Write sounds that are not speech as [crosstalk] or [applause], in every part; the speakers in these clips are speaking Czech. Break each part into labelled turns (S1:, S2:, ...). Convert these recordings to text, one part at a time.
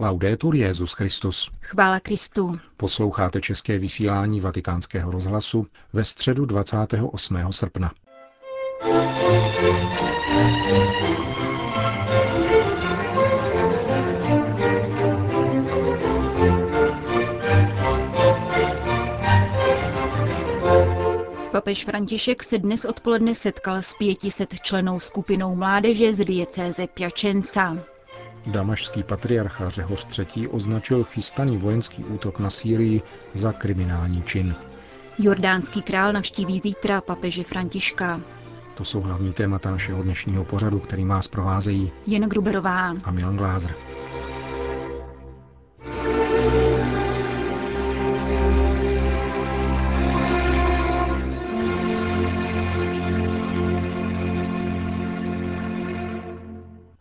S1: Laudetur Jezus Christus.
S2: Chvála Kristu.
S1: Posloucháte české vysílání Vatikánského rozhlasu ve středu 28. srpna.
S2: Papež František se dnes odpoledne setkal s 500 členou skupinou mládeže z diecéze Piacenza.
S1: Damašský patriarcha Řehoř III. označil chystaný vojenský útok na Sýrii za kriminální čin.
S2: Jordánský král navštíví zítra papeže Františka.
S1: To jsou hlavní témata našeho dnešního pořadu, který vás provázejí
S2: Jen Gruberová
S1: a Milan Glázer.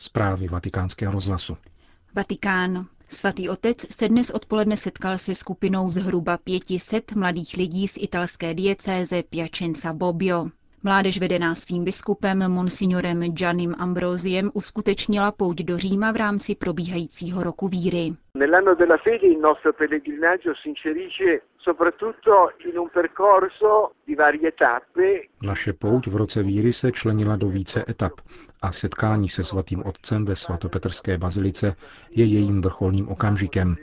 S1: Zprávy vatikánského rozhlasu.
S2: Vatikán. Svatý otec se dnes odpoledne setkal se skupinou zhruba 500 mladých lidí z italské diecéze Piacenza Bobbio. Mládež vedená svým biskupem Monsignorem Giannim Ambrosiem uskutečnila pouť do Říma v rámci probíhajícího roku víry.
S3: Nell'anno della fede il nostro pellegrinaggio si inserisce soprattutto in un percorso di varie tappe.
S1: Naše pouť v roce víry se členila do více etap a setkání se svatým otcem ve svatopetrské bazilice je jejím vrcholným okamžikem.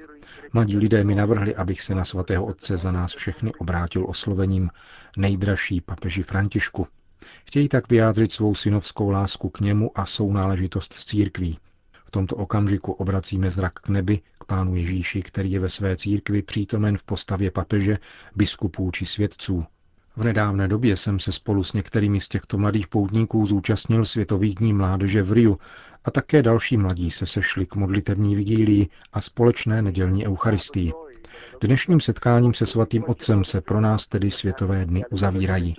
S1: Mladí lidé mi navrhli, abych se na svatého otce za nás všechny obrátil oslovením nejdražší papeži Františku. Chtějí tak vyjádřit svou synovskou lásku k němu a sounáležitost s církví. Tomto okamžiku obracíme zrak k nebi, k pánu Ježíši, který je ve své církvi přítomen v postavě papeže, biskupů či svědců. V nedávné době jsem se spolu s některými z těchto mladých poutníků zúčastnil Světových dní mládeže v Riu a také další mladí se sešli k modlitební vigílii a společné nedělní eucharistii. Dnešním setkáním se svatým otcem se pro nás tedy světové dny uzavírají.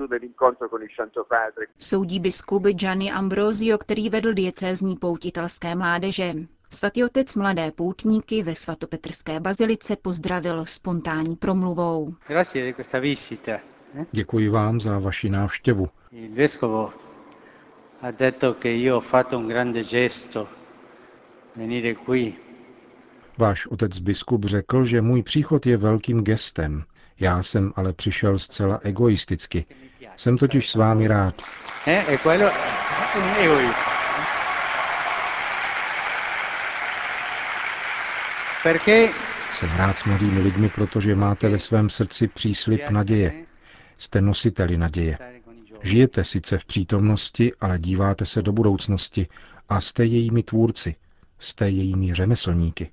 S2: Soudí biskup Gianni Ambrosio, který vedl diecézní pouť italské mládeže. Svatý otec mladé poutníky ve svatopetrské bazilice pozdravil spontánní promluvou.
S1: Děkuji vám za vaši návštěvu.
S4: ha detto che io ho fatto un grande gesto venire qui.
S1: Váš otec biskup řekl, že můj příchod je velkým gestem. Já jsem ale přišel zcela egoisticky. Jsem totiž s vámi rád.
S4: Eh? E
S1: Jsem rád s mladými lidmi, protože máte ve svém srdci příslip naděje. Jste nositeli naděje. Žijete sice v přítomnosti, ale díváte se do budoucnosti a jste jejími tvůrci, jste jejími řemeslníky.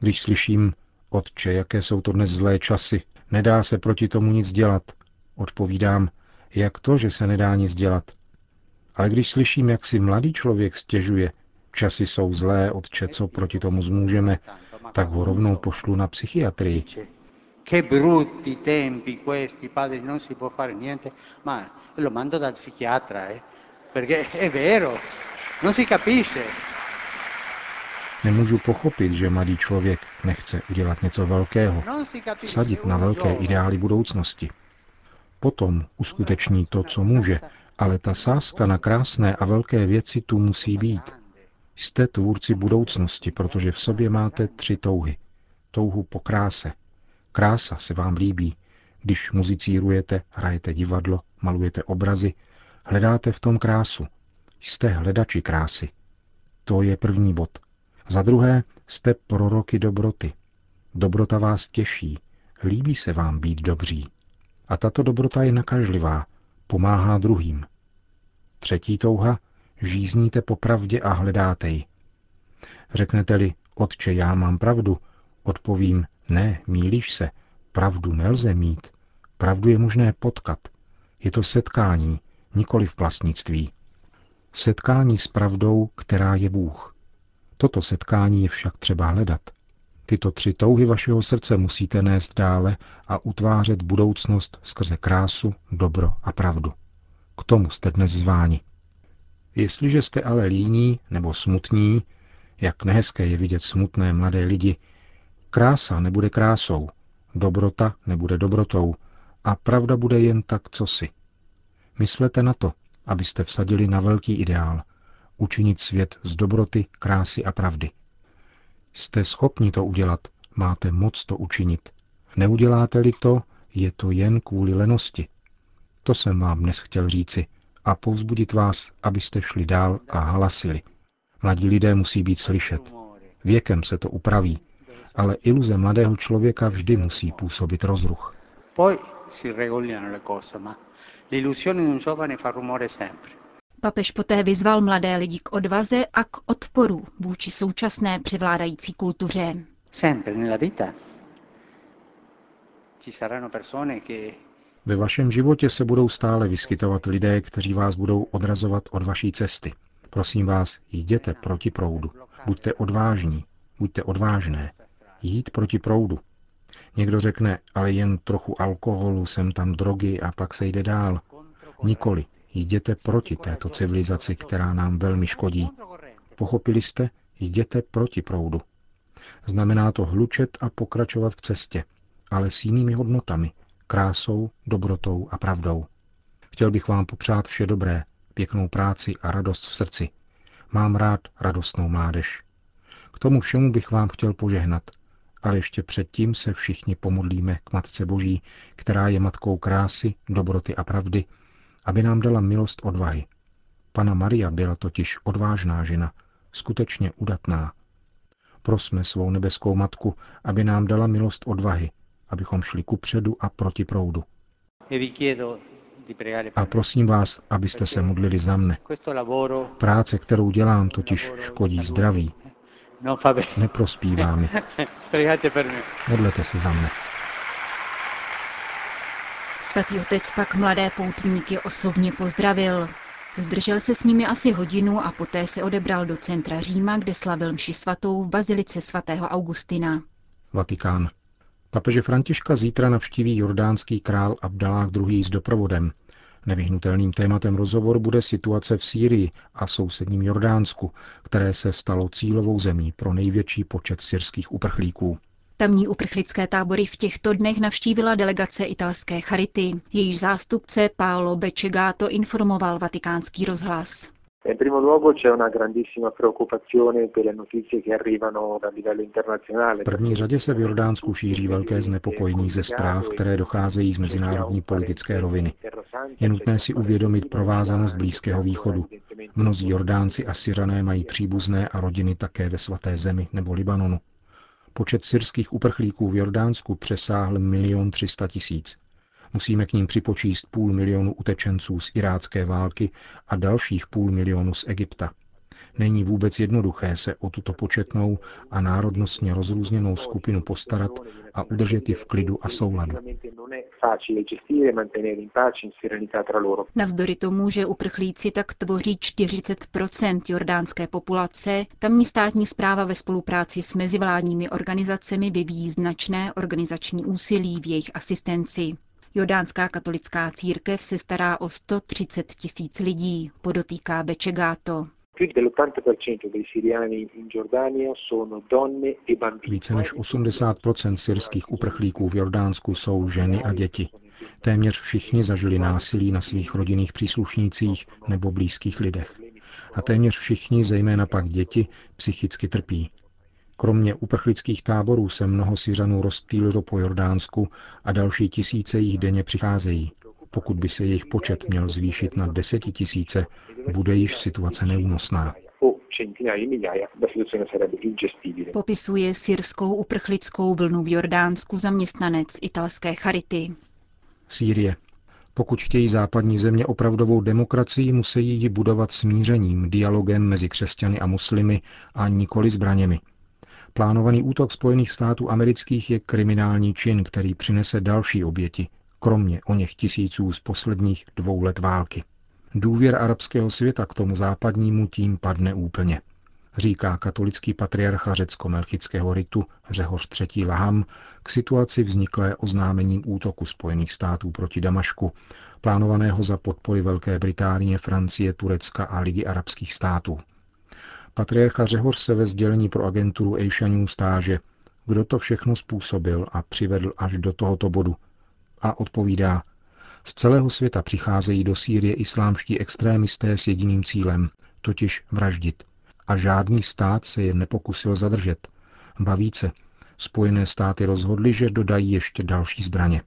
S1: Když slyším, otče, jaké jsou to dnes zlé časy, nedá se proti tomu nic dělat, odpovídám, jak to, že se nedá nic dělat. Ale když slyším, jak si mladý člověk stěžuje, časy jsou zlé, otče, co proti tomu zmůžeme, tak ho rovnou pošlu na psychiatrii.
S4: che brutti tempi questi, padri, non si può fare niente, ma lo mando dal psichiatra, eh? perché è vero, non si capisce.
S1: Nemůžu pochopit, že mladý člověk nechce udělat něco velkého, vsadit na velké ideály budoucnosti. Potom uskuteční to, co může, ale ta sázka na krásné a velké věci tu musí být. Jste tvůrci budoucnosti, protože v sobě máte tři touhy. Touhu po kráse. Krása se vám líbí. Když muzicírujete, hrajete divadlo, malujete obrazy, hledáte v tom krásu. Jste hledači krásy. To je první bod. Za druhé, jste proroky dobroty. Dobrota vás těší, líbí se vám být dobří. A tato dobrota je nakažlivá, pomáhá druhým. Třetí touha, žízníte po pravdě a hledáte ji. Řeknete-li, otče, já mám pravdu, odpovím, ne, mílíš se, pravdu nelze mít. Pravdu je možné potkat. Je to setkání, nikoli v vlastnictví. Setkání s pravdou, která je Bůh. Toto setkání je však třeba hledat. Tyto tři touhy vašeho srdce musíte nést dále a utvářet budoucnost skrze krásu, dobro a pravdu. K tomu jste dnes zváni. Jestliže jste ale líní nebo smutní, jak nehezké je vidět smutné mladé lidi, krása nebude krásou, dobrota nebude dobrotou a pravda bude jen tak cosi. Myslete na to, abyste vsadili na velký ideál, učinit svět z dobroty, krásy a pravdy. Jste schopni to udělat, máte moc to učinit. Neuděláte-li to, je to jen kvůli lenosti. To jsem vám dnes chtěl říci a povzbudit vás, abyste šli dál a hlasili. Mladí lidé musí být slyšet. Věkem se to upraví, ale iluze mladého člověka vždy musí působit rozruch.
S4: Poi si regolano le cose, ma l'illusione di un giovane fa rumore sempre.
S2: Papež poté vyzval mladé lidi k odvaze a k odporu vůči současné převládající kultuře.
S4: Sempre nella vita ci saranno persone che
S1: Ve vašem životě se budou stále vyskytovat lidé, kteří vás budou odrazovat od vaší cesty. Prosím vás, jděte proti proudu. Buďte odvážní, buďte odvážné. Jít proti proudu. Někdo řekne, ale jen trochu alkoholu, sem tam drogy a pak se jde dál. Nikoli, jděte proti této civilizaci, která nám velmi škodí. Pochopili jste? Jděte proti proudu. Znamená to hlučet a pokračovat v cestě, ale s jinými hodnotami, krásou, dobrotou a pravdou. Chtěl bych vám popřát vše dobré, pěknou práci a radost v srdci. Mám rád radostnou mládež. K tomu všemu bych vám chtěl požehnat, ale ještě předtím se všichni pomodlíme k Matce Boží, která je matkou krásy, dobroty a pravdy, aby nám dala milost odvahy. Pana Maria byla totiž odvážná žena, skutečně udatná. Prosme svou nebeskou matku, aby nám dala milost odvahy, abychom šli kupředu a proti proudu.
S4: e
S1: A prosím vás, abyste se modlili za mne. Práce, kterou dělám, totiž škodí zdraví,
S4: bene.
S1: neprospívá mi. [laughs] Modlete se za mne.
S2: Svatý otec pak mladé poutníky osobně pozdravil. Zdržel se s nimi asi hodinu a poté se odebral do centra Říma, kde slavil mši svatou v bazilice svatého Augustina.
S1: Vatikán. Papeže Františka zítra navštíví jordánský král Abdalách II. s doprovodem. Nevyhnutelným tématem rozhovoru bude situace v Sýrii a sousedním Jordánsku, které se stalo cílovou zemí pro největší počet syrských uprchlíků.
S2: Tamní uprchlické tábory v těchto dnech navštívila delegace italské Charity. Jejíž zástupce Paolo Beccegato informoval vatikánský rozhlas.
S3: In primo luogo c'è una grandissima preoccupazione per le notizie che arrivano a livello internazionale.
S1: V první řadě se v Jordánsku šíří velké znepokojení ze zpráv, které docházejí z mezinárodní politické roviny. Je nutné si uvědomit provázanost Blízkého východu. Mnozí Jordánci a Syřané mají příbuzné a rodiny také ve svaté zemi nebo Libanonu. Počet syrských uprchlíků v Jordánsku přesáhl milion třista tisíc. Musíme k ním připočíst půl milionu utečenců z irácké války a dalších půl milionu z Egypta. Není vůbec jednoduché se o tuto početnou a národnostně rozrůzněnou skupinu postarat a udržet ji v klidu a souladu.
S2: Navzdory tomu, že uprchlíci tak tvoří 40% jordánské populace, tamní státní zpráva ve spolupráci s mezivládními organizacemi vyvíjí značné organizační úsilí v jejich asistenci. Jordánská katolická církev se stará o 130 tisíc lidí, podotýká Beccegato.
S3: Più dell'80% dei siriani in Giordania sono donne e bambini.
S1: Více než 80% syrských uprchlíků v Jordánsku jsou ženy a děti. Téměř všichni zažili násilí na svých rodinných příslušnících nebo blízkých lidech. A téměř všichni, zejména pak děti, psychicky trpí. Kromě uprchlických táborů se mnoho Syřanů rozptýlilo po Jordánsku a další tisíce jich denně přicházejí. Pokud by se jejich počet měl zvýšit na desetitisíce, bude již situace neúnosná.
S2: Popisuje syrskou uprchlickou vlnu v Jordánsku zaměstnanec italské Charity.
S1: Sýrie. Pokud chtějí západní země opravdovou demokracii, musí ji budovat smířením, dialogem mezi křesťany a muslimy a nikoli zbraněmi. Plánovaný útok Spojených států amerických je kriminální čin, který přinese další oběti, kromě o něch tisíců z posledních dvou let války. Důvěr arabského světa k tomu západnímu tím padne úplně, říká katolický patriarcha řecko-melchického ritu Řehoř III. Laham k situaci vzniklé oznámením útoku Spojených států proti Damašku, plánovaného za podpory Velké Británie, Francie, Turecka a Ligy arabských států. Patriarcha Řehoř se ve sdělení pro agenturu Asia News stáže, kdo to všechno způsobil a přivedl až do tohoto bodu. A odpovídá, z celého světa přicházejí do Sýrie islámští extrémisté s jediným cílem, totiž vraždit. A žádný stát se je nepokusil zadržet. Ba více, Spojené státy rozhodly, že dodají ještě další zbraně.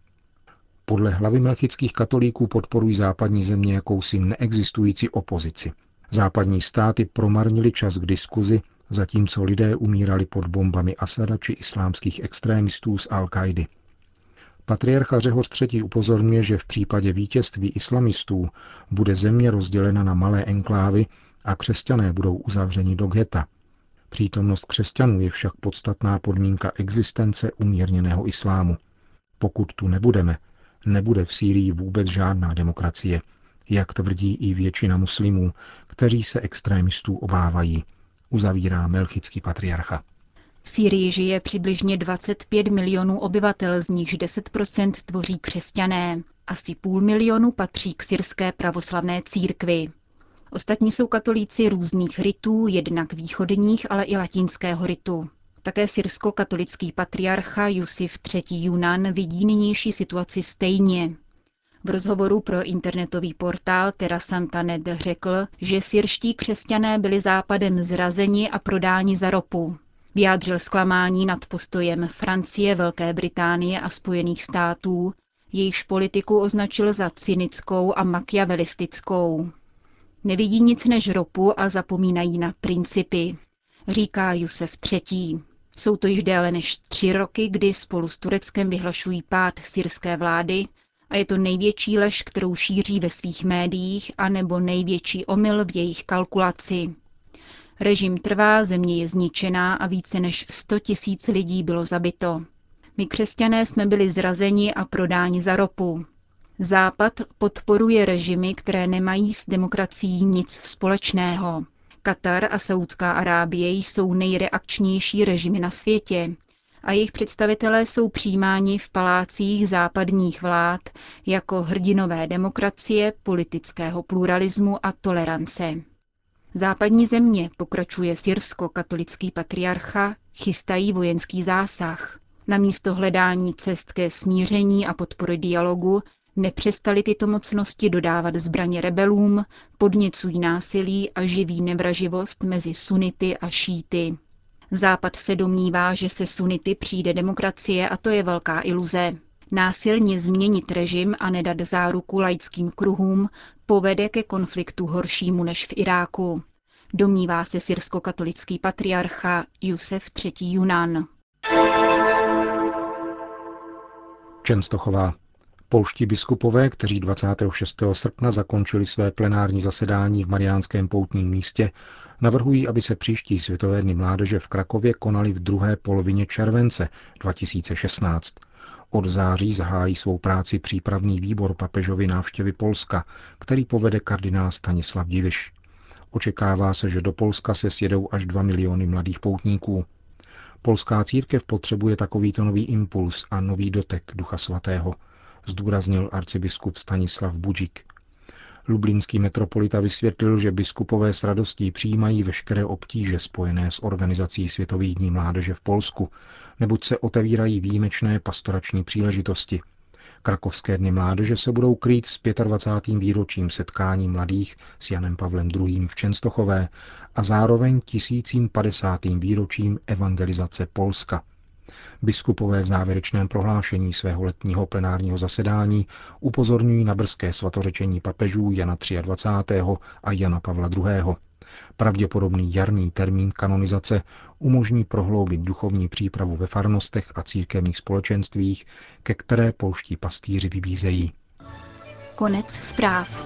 S1: Podle hlavy melchických katolíků podporují západní země jakousi neexistující opozici. Západní státy promarnili čas k diskuzi, zatímco lidé umírali pod bombami Asada či islámských extrémistů z Al-Kaidy. Patriarcha Řehoř III. upozorňuje, že v případě vítězství islamistů bude země rozdělena na malé enklávy a křesťané budou uzavřeni do geta. Přítomnost křesťanů je však podstatná podmínka existence umírněného islámu. Pokud tu nebudeme, nebude v Sýrii vůbec žádná demokracie, jak tvrdí i většina muslimů, kteří se extrémistů obávají, uzavírá melchický patriarcha.
S2: V Sýrii žije přibližně 25 milionů obyvatel, z nichž 10% tvoří křesťané. Asi půl milionu patří k syrské pravoslavné církvi. Ostatní jsou katolíci různých rytů, jednak východních, ale i latinského ritu. Také syrsko-katolický patriarcha Jusif III. Junan vidí nynější situaci stejně. V rozhovoru pro internetový portál Terra Santanet řekl, že syrští křesťané byli západem zrazeni a prodáni za ropu. Vyjádřil zklamání nad postojem Francie, Velké Británie a Spojených států, jejichž politiku označil za cynickou a makiavelistickou. Nevidí nic než ropu a zapomínají na principy, říká Jusef III. Jsou to již déle než tři roky, kdy spolu s Tureckem vyhlašují pád syrské vlády a je to největší lež, kterou šíří ve svých médiích, anebo největší omyl v jejich kalkulaci. Režim trvá, země je zničená a více než 100 tisíc lidí bylo zabito. My křesťané jsme byli zrazeni a prodáni za ropu. Západ podporuje režimy, které nemají s demokracií nic společného. Katar a Saudská Arábie jsou nejreakčnější režimy na světě a jejich představitelé jsou přijímáni v palácích západních vlád jako hrdinové demokracie, politického pluralismu a tolerance. Západní země, pokračuje syrsko-katolický patriarcha, chystají vojenský zásah. Namísto hledání cest ke smíření a podpory dialogu nepřestali tyto mocnosti dodávat zbraně rebelům, podněcují násilí a živí nevraživost mezi sunity a šíty. Západ se domnívá, že se sunity přijde demokracie a to je velká iluze. Násilně změnit režim a nedat záruku laickým kruhům povede ke konfliktu horšímu než v Iráku. Domnívá se syrsko-katolický patriarcha Jusef III. Junan.
S1: Čenstochová. Polští biskupové, kteří 26. srpna zakončili své plenární zasedání v Mariánském poutním místě, navrhují, aby se příští světové dny mládeže v Krakově konaly v druhé polovině července 2016. Od září zahájí svou práci přípravný výbor papežovy návštěvy Polska, který povede kardinál Stanislav Diviš. Očekává se, že do Polska se sjedou až 2 miliony mladých poutníků. Polská církev potřebuje takovýto nový impuls a nový dotek Ducha Svatého, zdůraznil arcibiskup Stanislav Budžik. Lublínský metropolita vysvětlil, že biskupové s radostí přijímají veškeré obtíže spojené s organizací Světových dní mládeže v Polsku, neboť se otevírají výjimečné pastorační příležitosti. Krakovské dny mládeže se budou krýt s 25. výročím setkání mladých s Janem Pavlem II. v Čenstochové a zároveň 1050. výročím evangelizace Polska. Biskupové v závěrečném prohlášení svého letního plenárního zasedání upozorňují na brzké svatořečení papežů Jana 23. a Jana Pavla II. Pravděpodobný jarní termín kanonizace umožní prohloubit duchovní přípravu ve farnostech a církevních společenstvích, ke které polští pastýři vybízejí.
S2: Konec zpráv.